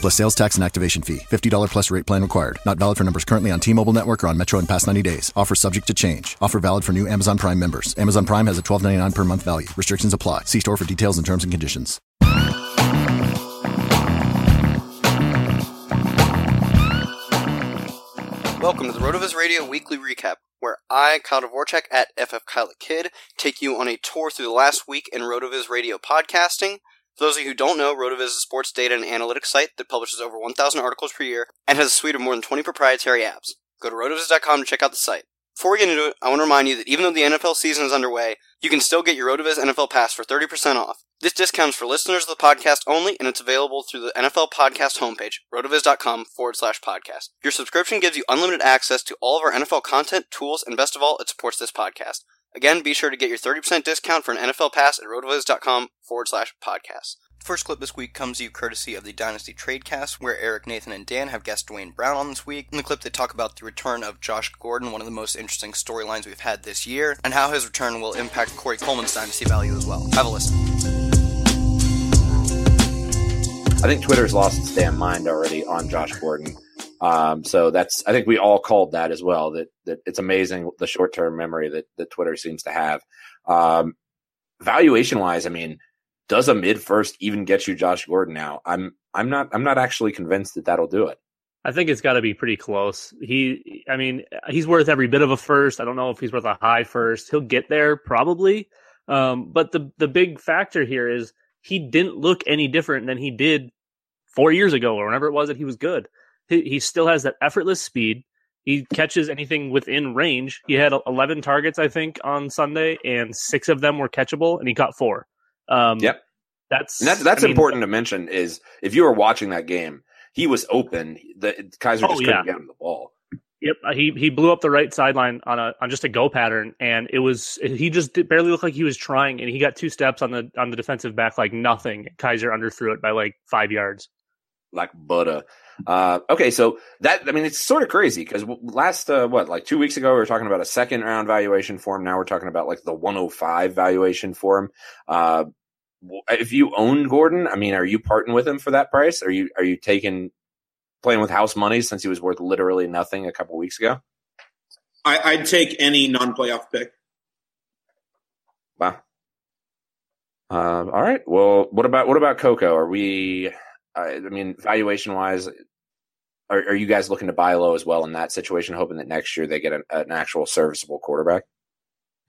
Plus sales tax and activation fee. $50 plus rate plan required. Not valid for numbers currently on T-Mobile network or on Metro in past 90 days. Offer subject to change. Offer valid for new Amazon Prime members. Amazon Prime has a $12.99 per month value. Restrictions apply. See store for details and terms and conditions. Welcome to the Rotoviz Radio Weekly Recap, where I, Kyle Dvorak at FF Kyle Kid, take you on a tour through the last week in Rotoviz Radio podcasting. For those of you who don't know, Rotoviz is a sports data and analytics site that publishes over 1,000 articles per year and has a suite of more than 20 proprietary apps. Go to rotoviz.com to check out the site. Before we get into it, I want to remind you that even though the NFL season is underway, you can still get your Rotoviz NFL Pass for 30% off. This discount is for listeners of the podcast only, and it's available through the NFL Podcast homepage, rotoviz.com forward slash podcast. Your subscription gives you unlimited access to all of our NFL content, tools, and best of all, it supports this podcast. Again, be sure to get your 30% discount for an NFL Pass at rotoviz.com forward slash podcast. First clip this week comes to you courtesy of the Dynasty Tradecast, where Eric, Nathan, and Dan have guest Dwayne Brown on this week. In the clip, they talk about the return of Josh Gordon, one of the most interesting storylines we've had this year, and how his return will impact Corey Coleman's dynasty value as well. Have a listen. I think Twitter's lost its damn mind already on Josh Gordon. Um, so that's I think we all called that as well. That that it's amazing the short term memory that that Twitter seems to have. Um, valuation wise, I mean, does a mid first even get you Josh Gordon now? I'm I'm not I'm not actually convinced that that'll do it. I think it's got to be pretty close. He, I mean, he's worth every bit of a first. I don't know if he's worth a high first. He'll get there probably. Um, but the the big factor here is he didn't look any different than he did four years ago or whenever it was that he was good. He, he still has that effortless speed. He catches anything within range. He had 11 targets, I think, on Sunday, and six of them were catchable, and he caught four. Um, yep. That's and that's, that's I mean, important to mention. Is if you were watching that game, he was open. The Kizer Oh, just yeah. couldn't get him the ball. Yep, uh, he he blew up the right sideline on a on just a go pattern, and it was he just barely looked like he was trying, and he got two steps on the on the defensive back like nothing. Kizer underthrew it by like five yards. Like butter. Uh, okay, so that I mean it's sort of crazy because last uh, what like two weeks ago we were talking about a second round valuation for him. Now we're talking about like the 105 valuation for him. Uh, if you owned Gordon, I mean, are you parting with him for that price? Are you are you taking playing with house money since he was worth literally nothing a couple weeks ago? I, I'd take any non-playoff pick. Wow. Um, all right. Well, what about what about Coco? Are we? I I mean, valuation wise, are, are you guys looking to buy low as well in that situation, hoping that next year they get an, an actual serviceable quarterback?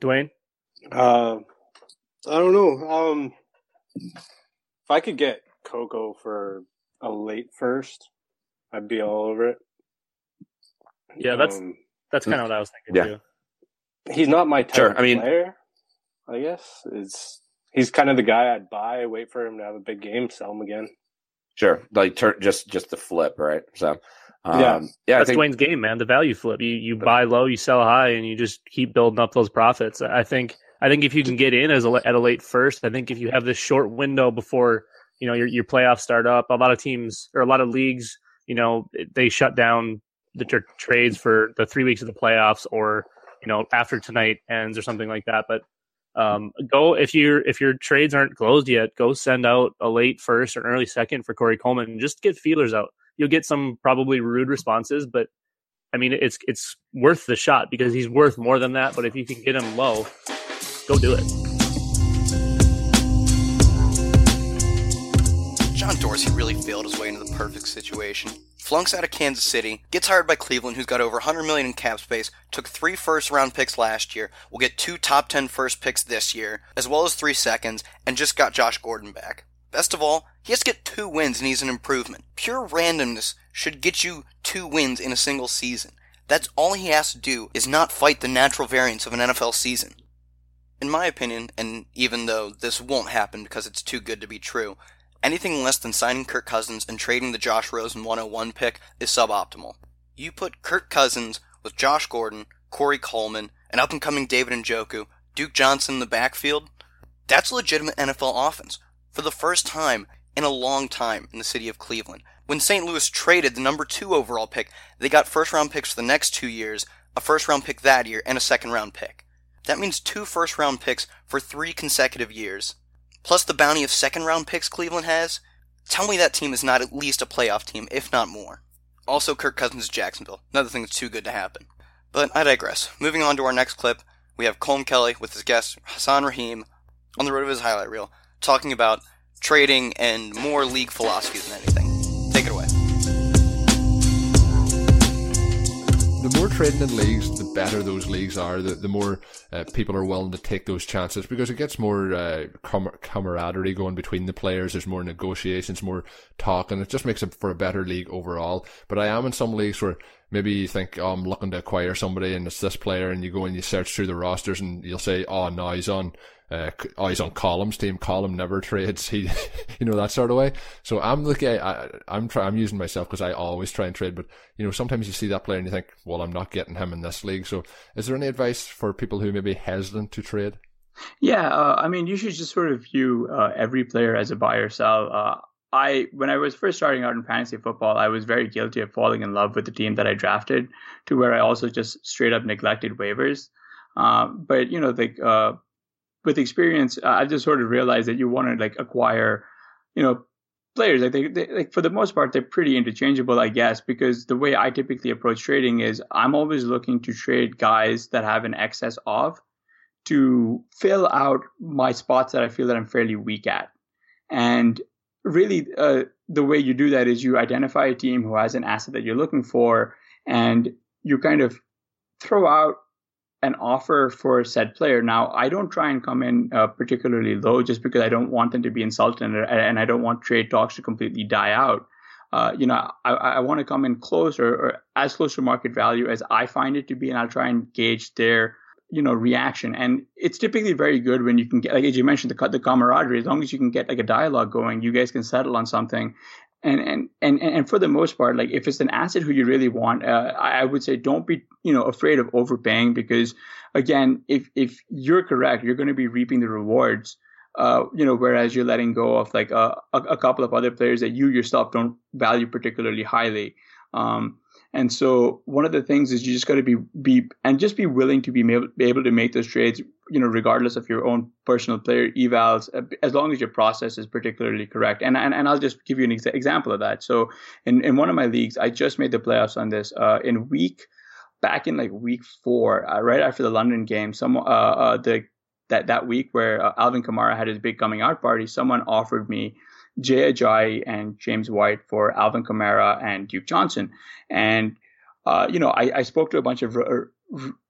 Dwayne? Uh, I don't know. Um, if I could get Coco for a late first, I'd be all over it. Yeah, that's Um, that's kind of what I was thinking Yeah. too. he's not my type Sure, I mean- player. I guess it's he's kind of the guy I'd buy, wait for him to have a big game, sell him again. Sure, like turn just just the flip, right? So, um, Yeah. yeah, That's think Dwayne's game, man. The value flip. You you buy low, you sell high, and you just keep building up those profits. I think I think if you can get in as a, at a late first, I think if you have this short window before you know your your playoffs start up, a lot of teams or a lot of leagues, you know, they shut down the tr- trades for the three weeks of the playoffs, or you know after tonight ends or something like that. But um, go if your if your trades aren't closed yet, go send out a late first or early second for Corey Coleman. Just get feelers out. You'll get some probably rude responses, but I mean it's it's worth the shot because he's worth more than that. But if you can get him low, go do it. John Dorsey really failed his way into the perfect situation. Flunks out of Kansas City, gets hired by Cleveland, who's got over 100 million in cap space, took three first round picks last year, will get two top 10 first picks this year, as well as three seconds, and just got Josh Gordon back. Best of all, he has to get two wins and he's an improvement. Pure randomness should get you two wins in a single season. That's all he has to do is not fight the natural variance of an NFL season. In my opinion, and even though this won't happen because it's too good to be true, Anything less than signing Kirk Cousins and trading the Josh Rosen 101 pick is suboptimal. You put Kirk Cousins with Josh Gordon, Corey Coleman, an up and coming David Njoku, Duke Johnson in the backfield, that's a legitimate NFL offense. For the first time in a long time in the city of Cleveland. When St. Louis traded the number two overall pick, they got first round picks for the next two years, a first round pick that year, and a second round pick. That means two first round picks for three consecutive years plus the bounty of second round picks Cleveland has, tell me that team is not at least a playoff team, if not more. Also, Kirk Cousins Jacksonville. Another thing that's too good to happen. But I digress. Moving on to our next clip, we have Colm Kelly with his guest Hasan Rahim on the RotoViz highlight reel, talking about trading and more league philosophy than anything. The more trading in leagues, the better those leagues are. The, the more uh, people are willing to take those chances because it gets more uh, camaraderie going between the players. There's more negotiations, more talk, and it just makes it for a better league overall. But I am in some leagues where maybe you think, oh, I'm looking to acquire somebody and it's this player, and you go and you search through the rosters and you'll say, oh, no, he's on. Uh, oh, he's on Colm's team. Column never trades. He, you know, that sort of way. So I'm guy. I, I'm trying, I'm using myself because I always try and trade. But you know, sometimes you see that player and you think, well, I'm not getting him in this league. So, is there any advice for people who may be hesitant to trade? Yeah, uh, I mean, you should just sort of view uh, every player as a buy or sell. Uh, I, when I was first starting out in fantasy football, I was very guilty of falling in love with the team that I drafted, to where I also just straight up neglected waivers. Uh, but you know, the uh, with experience, I've just sort of realized that you want to like acquire, you know, players. I think they, like for the most part they're pretty interchangeable, I guess, because the way I typically approach trading is I'm always looking to trade guys that have an excess of to fill out my spots that I feel that I'm fairly weak at. And really, uh, the way you do that is you identify a team who has an asset that you're looking for, and you kind of throw out an offer for said player. Now, I don't try and come in uh, particularly low just because I don't want them to be insulted and, I don't want trade talks to completely die out. Uh, you know, I, I want to come in close or, or as close to market value as I find it to be, and I'll try and gauge their you know reaction and it's typically very good when you can get like as you mentioned the the camaraderie as long as you can get like a dialogue going you guys can settle on something and and and and for the most part like if it's an asset who you really want uh, i would say don't be you know afraid of overpaying because again if if you're correct you're going to be reaping the rewards uh, you know, whereas you're letting go of like a, a, a couple of other players that you yourself don't value particularly highly. Um, and so one of the things is you just got to be be and just be willing to be able, be able to make those trades, you know, regardless of your own personal player evals, as long as your process is particularly correct. And and, and I'll just give you an ex- example of that. So in, in one of my leagues, I just made the playoffs on this uh, in week back in like week four, uh, right after the London game. Some uh, uh, the that that week where uh, Alvin Kamara had his big coming out party, someone offered me Jay Ajayi and James White for Alvin Kamara and Duke Johnson. And, uh, you know, I, I, spoke to a bunch of r-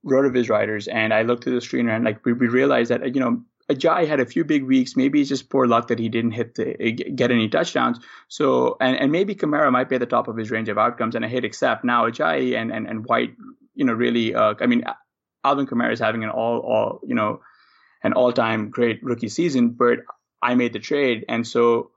Rotoviz writers, and I looked at the screen and like we, we realized that you know Ajayi had a few big weeks. Maybe it's just poor luck that he didn't hit the get any touchdowns. So and, and maybe Kamara might be at the top of his range of outcomes. And I hit accept now. Ajayi and, and and White, you know, really. Uh, I mean, Alvin Kamara is having an all all you know, an all time great rookie season. But I made the trade, and so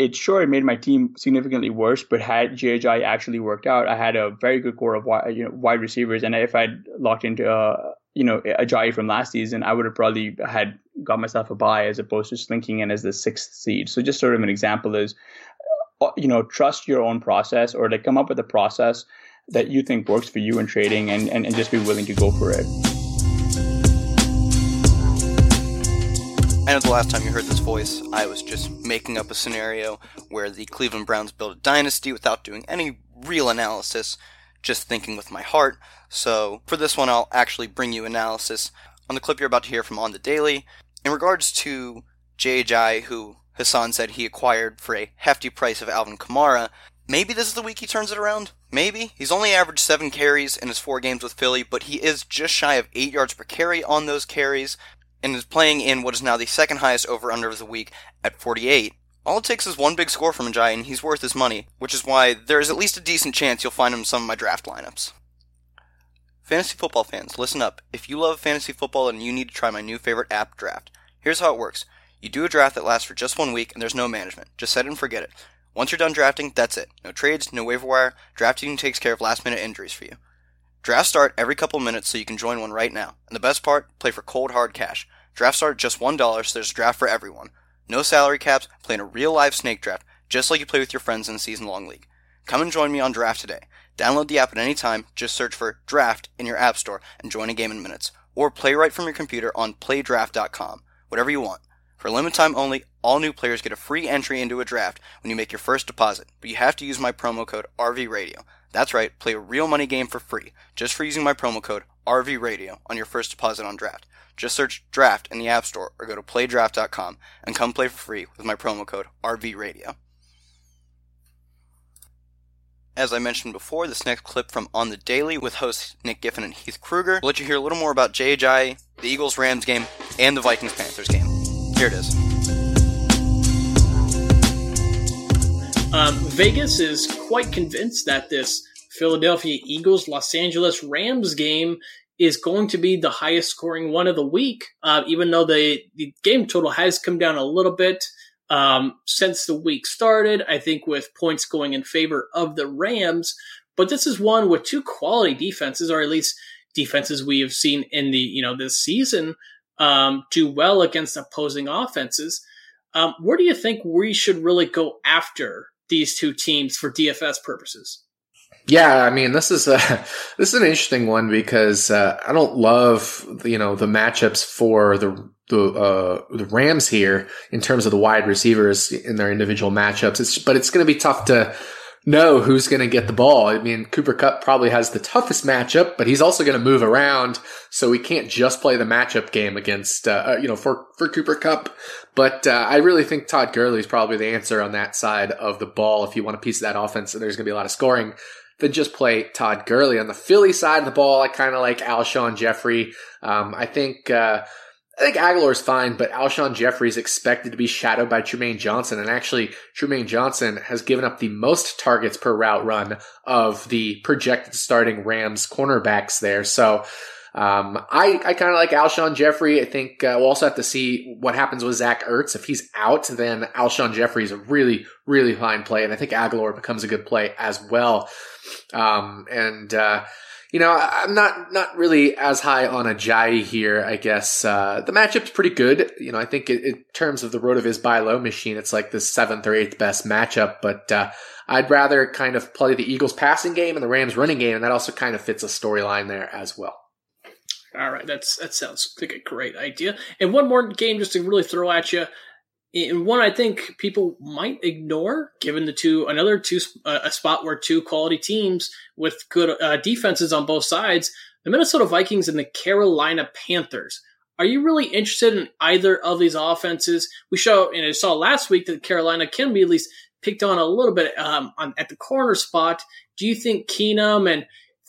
it sure it made my team significantly worse, but had Ajayi actually worked out, I had a very good core of wide, you know, wide receivers, and if I'd locked into uh, you know Ajayi from last season, I would have probably had got myself a buy as opposed to slinking in as the sixth seed. So just sort of an example is, uh, you know, trust your own process or like come up with a process that you think works for you in trading, and and, and just be willing to go for it. I know the last time you heard this voice, I was just making up a scenario where the Cleveland Browns build a dynasty without doing any real analysis, just thinking with my heart. So for this one, I'll actually bring you analysis on the clip you're about to hear from On the Daily. In regards to JJ, who Hasan said he acquired for a hefty price of Alvin Kamara, maybe this is the week he turns it around. Maybe. He's only averaged seven carries in his four games with Philly, but he is just shy of eight yards per carry on those carries and is playing in what is now the second highest over under of the week at 48. All it takes is one big score from Ajayi, and he's worth his money, which is why there is at least a decent chance you'll find him in some of my draft lineups. Fantasy football fans, listen up. If you love fantasy football and you need to try my new favorite app, Draft, here's how it works. You do a draft that lasts for just one week, and there's no management. Just set it and forget it. Once you're done drafting, that's it. No trades, no waiver wire. Drafting takes care of last minute injuries for you. Drafts start every couple minutes, so you can join one right now. And the best part, play for cold hard cash. Drafts start just $1, so there's a draft for everyone. No salary caps, play in a real live snake draft, just like you play with your friends in a season long league. Come and join me on Draft today. Download the app at any time, just search for Draft in your app store and join a game in minutes. Or play right from your computer on playdraft.com. Whatever you want. For a limited time only, all new players get a free entry into a draft when you make your first deposit, but you have to use my promo code RVRadio. That's right, play a real money game for free, just for using my promo code RVRadio on your first deposit on draft. Just search Draft in the App Store or go to playdraft.com and come play for free with my promo code RVRadio. As I mentioned before, this next clip from On the Daily with hosts Nick Giffen and Heath Kruger will let you hear a little more about JJ, the Eagles Rams game, and the Vikings Panthers game. Here it is. Um, Vegas is quite convinced that this Philadelphia Eagles Los Angeles Rams game is going to be the highest scoring one of the week, uh, even though the, the game total has come down a little bit um, since the week started. I think with points going in favor of the Rams, but this is one with two quality defenses, or at least defenses we have seen in the you know this season um, do well against opposing offenses. Um, where do you think we should really go after these two teams for DFS purposes? Yeah, I mean, this is a this is an interesting one because uh, I don't love you know the matchups for the the uh, the Rams here in terms of the wide receivers in their individual matchups. It's but it's going to be tough to know who's going to get the ball. I mean, Cooper Kupp probably has the toughest matchup, but he's also going to move around, so we can't just play the matchup game against uh, uh, you know for for Cooper Kupp. But uh, I really think Todd Gurley is probably the answer on that side of the ball. If you want a piece of that offense, and there's going to be a lot of scoring Then just play Todd Gurley. On the Philly side of the ball, I kind of like Alshon Jeffery. Um, I think uh, I think Agholor's fine, but Alshon Jeffery is expected to be shadowed by Trumaine Johnson, and actually Trumaine Johnson has given up the most targets per route run of the projected starting Rams cornerbacks there. So. Um, I, I kind of like Alshon Jeffery. I think uh, we'll also have to see what happens with Zach Ertz. If he's out, then Alshon Jeffery is a really, really fine play. And I think Agholor becomes a good play as well. Um, and, uh, you know, I'm not not really as high on Ajayi here. I guess uh, the matchup's pretty good. You know, I think it, in terms of the Rotoviz buy low machine, it's like the seventh or eighth best matchup. But uh, I'd rather kind of play the Eagles passing game and the Rams running game, and that also kind of fits a storyline there as well. All right, that's that sounds like a great idea. And one more game just to really throw at you and one I think people might ignore, given the two another two uh, a spot where two quality teams with good uh, defenses on both sides, the Minnesota Vikings and the Carolina Panthers. Are you really interested in either of these offenses? We show and I saw last week that Carolina can be at least picked on a little bit um, on, at the corner spot. Do you think Keenum and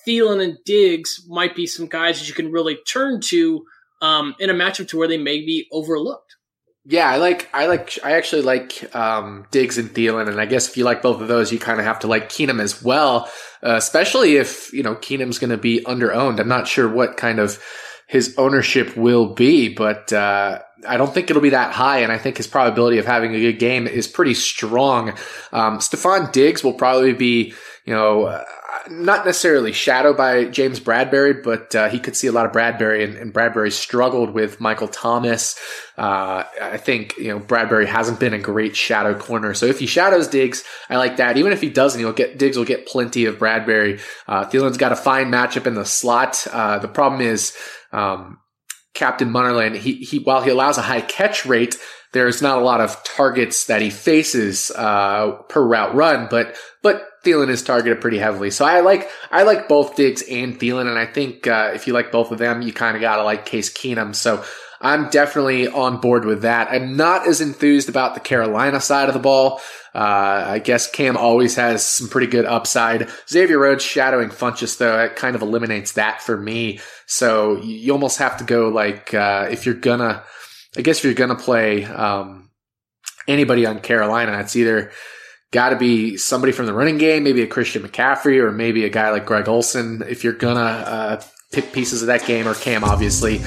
Thielen and Diggs might be some guys that you can really turn to um, in a matchup to where they may be overlooked. Yeah, I like I like I actually like um, Diggs and Thielen, and I guess if you like both of those, you kind of have to like Keenum as well, uh, especially if you know Keenum's going to be under owned. I'm not sure what kind of his ownership will be, but uh, I don't think it'll be that high, and I think his probability of having a good game is pretty strong. Um, Stefon Diggs will probably be, you know, not necessarily shadowed by James Bradberry, but uh, he could see a lot of Bradbury, and, and Bradberry struggled with Michael Thomas. Uh, I think you know Bradberry hasn't been a great shadow corner, so if he shadows Diggs, I like that. Even if he doesn't, he'll get Diggs will get plenty of Bradbury. Uh, Thielen's got a fine matchup in the slot. Uh, the problem is. Um, Captain Munnerlyn, he, he, while he allows a high catch rate, there's not a lot of targets that he faces, uh, per route run, but, but Thielen is targeted pretty heavily. So I like, I like both Diggs and Thielen. And I think, uh, if you like both of them, you kind of got to like Case Keenum. So I'm definitely on board with that. I'm not as enthused about the Carolina side of the ball. Uh, I guess Cam always has some pretty good upside. Xavier Rhodes shadowing Funchess though, it kind of eliminates that for me. So you almost have to go like, uh, if you're gonna, I guess if you're gonna play, um, anybody on Carolina, it's either, got to be somebody from the running game, maybe a Christian McCaffrey or maybe a guy like Greg Olsen if you're gonna uh, pick pieces of that game or Cam, obviously.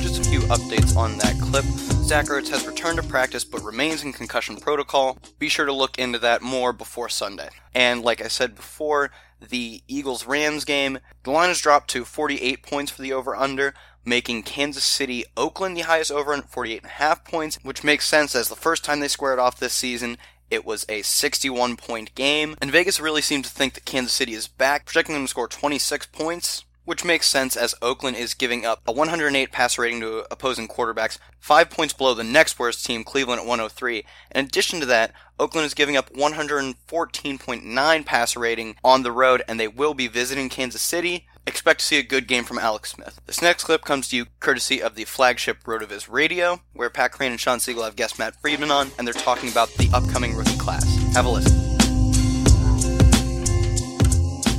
Just a few updates on that clip. Zach Ertz has returned to practice but remains in concussion protocol. Be sure to look into that more before Sunday. And like I said before, the Eagles Rams game, the line has dropped to 48 points for the over under making Kansas City Oakland the highest over at 48.5 points, which makes sense as the first time they squared off this season, it was a 61 point game, and Vegas really seemed to think that Kansas City is back, projecting them to score 26 points, which makes sense as Oakland is giving up a 108 pass rating to opposing quarterbacks, five points below the next worst team, Cleveland at 103. In addition to that, Oakland is giving up 114.9 pass rating on the road, and they will be visiting Kansas City. Expect to see a good game from Alex Smith. This next clip comes to you courtesy of the flagship RotoViz Radio, where Pat Crane and Shawn Siegele have guest Matt Freedman on, and they're talking about the upcoming rookie class. Have a listen.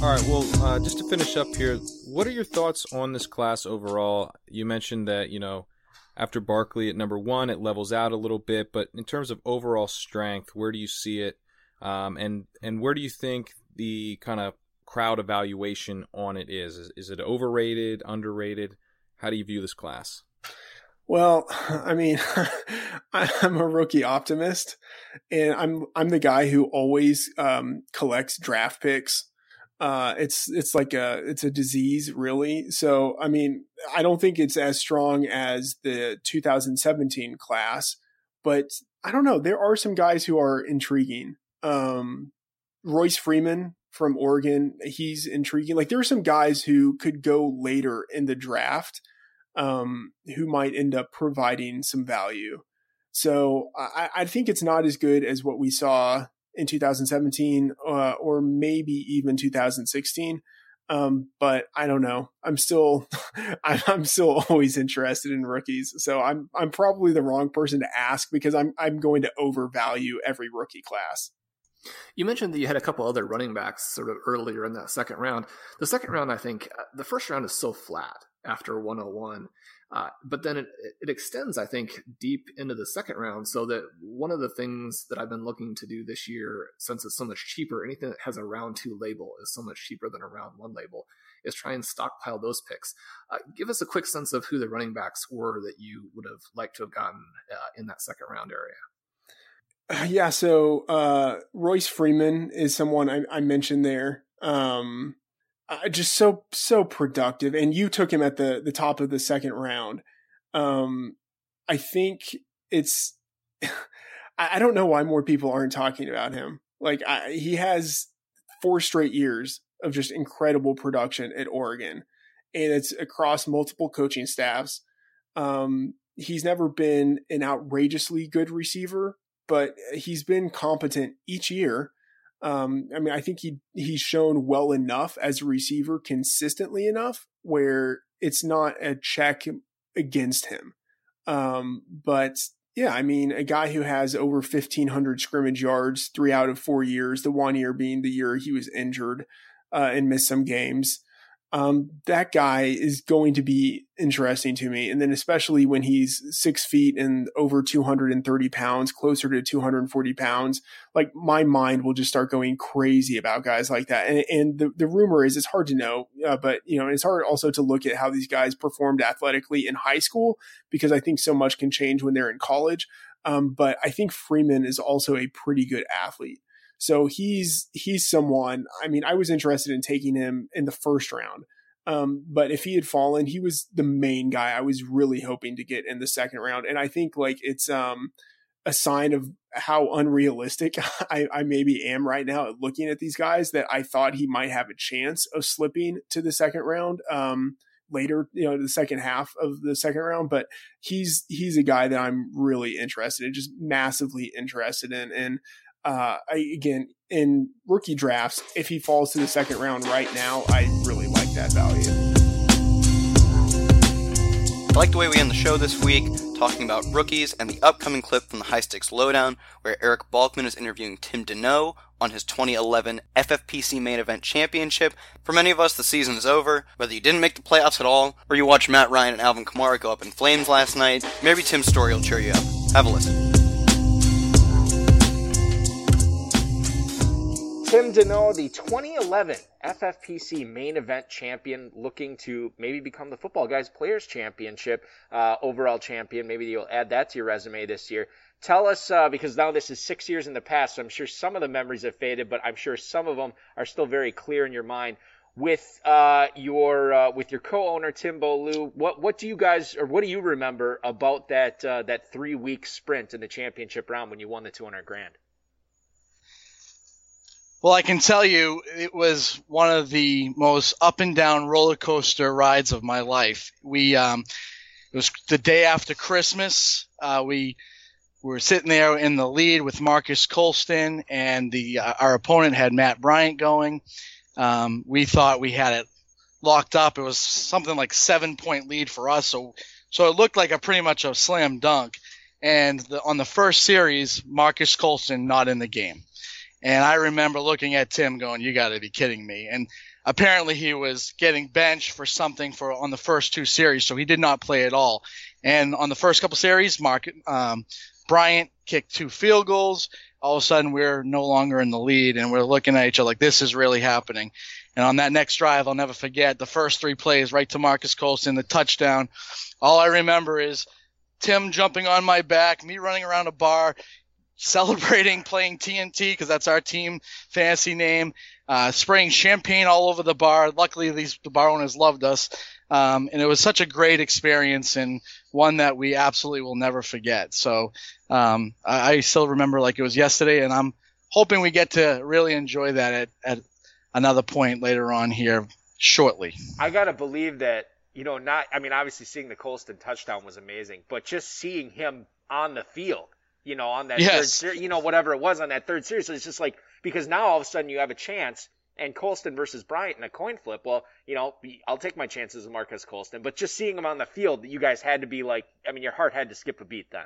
All right, well, uh, just to finish up here, what are your thoughts on this class overall? You mentioned that, you know, after Barkley at number one, it levels out a little bit, but in terms of overall strength, where do you see it? Um, and and where do you think the kind of crowd evaluation on it is? is? Is it overrated, underrated? How do you view this class? Well, I mean, I'm a rookie optimist, and I'm I'm the guy who always um, collects draft picks. Uh, it's it's like a it's a disease, really. So, I mean, I don't think it's as strong as the 2017 class, but I don't know. There are some guys who are intriguing. Um, Royce Freeman from Oregon. He's intriguing. Like there are some guys who could go later in the draft um, who might end up providing some value. So I, I, think it's not as good as what we saw in 2017 uh, or maybe even 2016. Um, but I don't know. I'm still, I'm still always interested in rookies. So I'm, I'm probably the wrong person to ask because I'm, I'm going to overvalue every rookie class. You mentioned that you had a couple other running backs sort of earlier in that second round. The second round, I think, uh, the first round is so flat after 101. Uh, but then it, it extends, I think, deep into the second round. So that one of the things that I've been looking to do this year, since it's so much cheaper, anything that has a round two label is so much cheaper than a round one label, is try and stockpile those picks. Uh, give us a quick sense of who the running backs were that you would have liked to have gotten uh, in that second round area. Yeah, so uh, Royce Freeman is someone I, I mentioned there. Um, uh, just so so productive, and you took him at the the top of the second round. Um, I think it's. I don't know why more people aren't talking about him. Like I, he has four straight years of just incredible production at Oregon, and it's across multiple coaching staffs. Um, he's never been an outrageously good receiver, but he's been competent each year. Um, I mean, I think he he's shown well enough as a receiver consistently enough where it's not a check against him. Um, but Yeah, I mean, a guy who has over 1,500 scrimmage yards, three out of four years, the one year being the year he was injured uh, and missed some games um, that guy is going to be interesting to me. And then especially when he's six feet and over 230 pounds, closer to 240 pounds, like my mind will just start going crazy about guys like that. And, and the, the rumor is it's hard to know, uh, but you know, it's hard also to look at how these guys performed athletically in high school because I think so much can change when they're in college. Um, but I think Freeman is also a pretty good athlete. So he's he's someone. I mean, I was interested in taking him in the first round. Um, but if he had fallen, he was the main guy I was really hoping to get in the second round. And I think like it's um a sign of how unrealistic I, I maybe am right now at looking at these guys that I thought he might have a chance of slipping to the second round. Um, later, you know, the second half of the second round, but he's he's a guy that I'm really interested in, just massively interested in. And uh, I, again, in rookie drafts, if he falls to the second round right now, I really like that value. I like the way we end the show this week, talking about rookies and the upcoming clip from the High Stakes Lowdown, where Eric Balkman is interviewing Tim Daneau on his 2011 FFPC Main Event Championship. For many of us, the season is over. Whether you didn't make the playoffs at all, or you watched Matt Ryan and Alvin Kamara go up in flames last night, maybe Tim's story will cheer you up. Have a listen. Tim Daneau, the 2011 FFPC main event champion, looking to maybe become the Football Guys Players Championship uh, overall champion. Maybe you'll add that to your resume this year. Tell us, uh, because now this is six years in the past, so I'm sure some of the memories have faded, but I'm sure some of them are still very clear in your mind. With uh, your uh, with your co-owner Tim Beaulieu, what what do you guys or what do you remember about that uh, that three week sprint in the championship round when you won the 200 grand? Well, I can tell you it was one of the most up and down roller coaster rides of my life. We, um, it was the day after Christmas. Uh, we were sitting there in the lead with Marques Colston, and the uh, our opponent had Matt Bryant going. Um, we thought we had it locked up. It was something like seven point lead for us, so so it looked like a pretty much a slam dunk. And the, on the first series, Marques Colston not in the game. And I remember looking at Tim going, you got to be kidding me. And apparently he was getting benched for something for on the first two series. So he did not play at all. And on the first couple series, Mark, um, Bryant kicked two field goals. All of a sudden we're no longer in the lead and we're looking at each other like this is really happening. And on that next drive, I'll never forget the first three plays right to Marques Colston, the touchdown. All I remember is Tim jumping on my back, me running around a bar, celebrating playing TNT because that's our team fantasy name, uh, spraying champagne all over the bar. Luckily, these the bar owners loved us, um, and it was such a great experience and one that we absolutely will never forget. So um, I, I, still remember like it was yesterday, and I'm hoping we get to really enjoy that at, at another point later on here shortly. I gotta believe that. You know, not. I mean, obviously, seeing the Colston touchdown was amazing, but just seeing him on the field you know, on that yes. third, you know, whatever it was on that third series. So it's just like because now all of a sudden you have a chance and Colston versus Bryant in a coin flip. Well, you know, I'll take my chances with Marques Colston, but just seeing him on the field, you guys had to be like, I mean, your heart had to skip a beat then.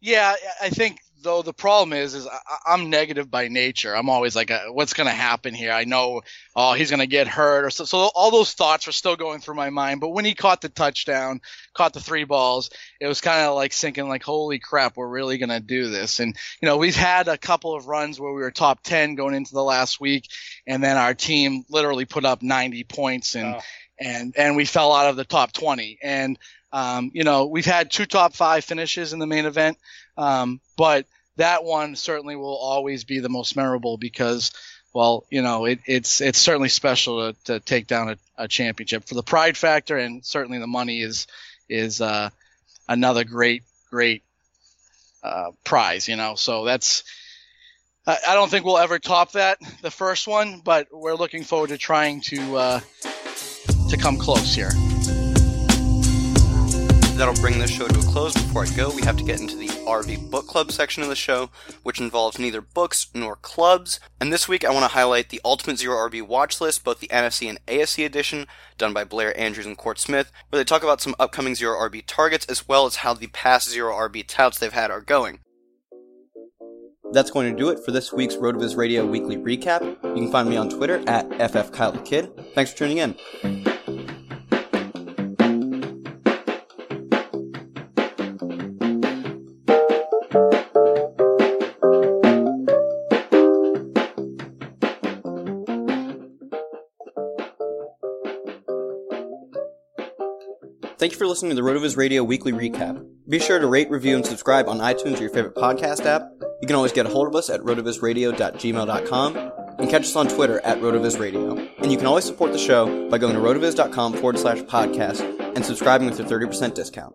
Yeah, I think though the problem is, is I'm negative by nature. I'm always like, uh, what's going to happen here? I know, oh, he's going to get hurt, or so. So all those thoughts were still going through my mind. But when he caught the touchdown, caught the three balls, it was kind of like sinking, like, holy crap, we're really going to do this. And you know, we've had a couple of runs where we were top ten going into the last week, and then our team literally put up 90 points and. And and we fell out of the top 20. And um, you know, we've had two top five finishes in the main event, um, but that one certainly will always be the most memorable because, well, you know, it, it's it's certainly special to, to take down a, a, championship for the pride factor, and certainly the money is is uh, another great great uh, prize. You know, so that's. I don't think we'll ever top that, the first one, but we're looking forward to trying to uh, to come close here. That'll bring this show to a close. Before I go, we have to get into the RV Book Club section of the show, which involves neither books nor clubs. And this week, I want to highlight the Ultimate Zero RB watch list, both the NFC and AFC edition, done by Blair Andrews and Court Smith, where they talk about some upcoming Zero RB targets as well as how the past Zero RB touts they've had are going. That's going to do it for this week's RotoViz Radio Weekly Recap. You can find me on Twitter at FFKyleKid. Thanks for tuning in. Thank you for listening to the RotoViz Radio Weekly Recap. Be sure to rate, review, and subscribe on iTunes or your favorite podcast app. You can always get a hold of us at rotovizradio.gmail.com and catch us on Twitter at rotovizradio. And you can always support the show by going to rotoviz.com forward slash podcast and subscribing with your 30% discount.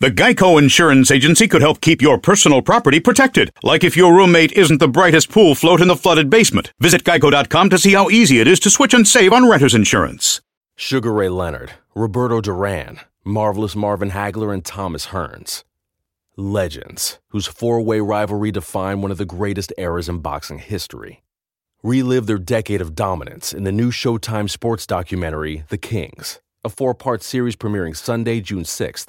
The Geico Insurance Agency could help keep your personal property protected, like if your roommate isn't the brightest pool float in the flooded basement. Visit geico.com to see how easy it is to switch and save on renter's insurance. Sugar Ray Leonard, Roberto Duran, Marvelous Marvin Hagler, and Thomas Hearns. Legends, whose four way rivalry defined one of the greatest eras in boxing history. Relive their decade of dominance in the new Showtime sports documentary, The Kings, a four part series premiering Sunday, June 6th,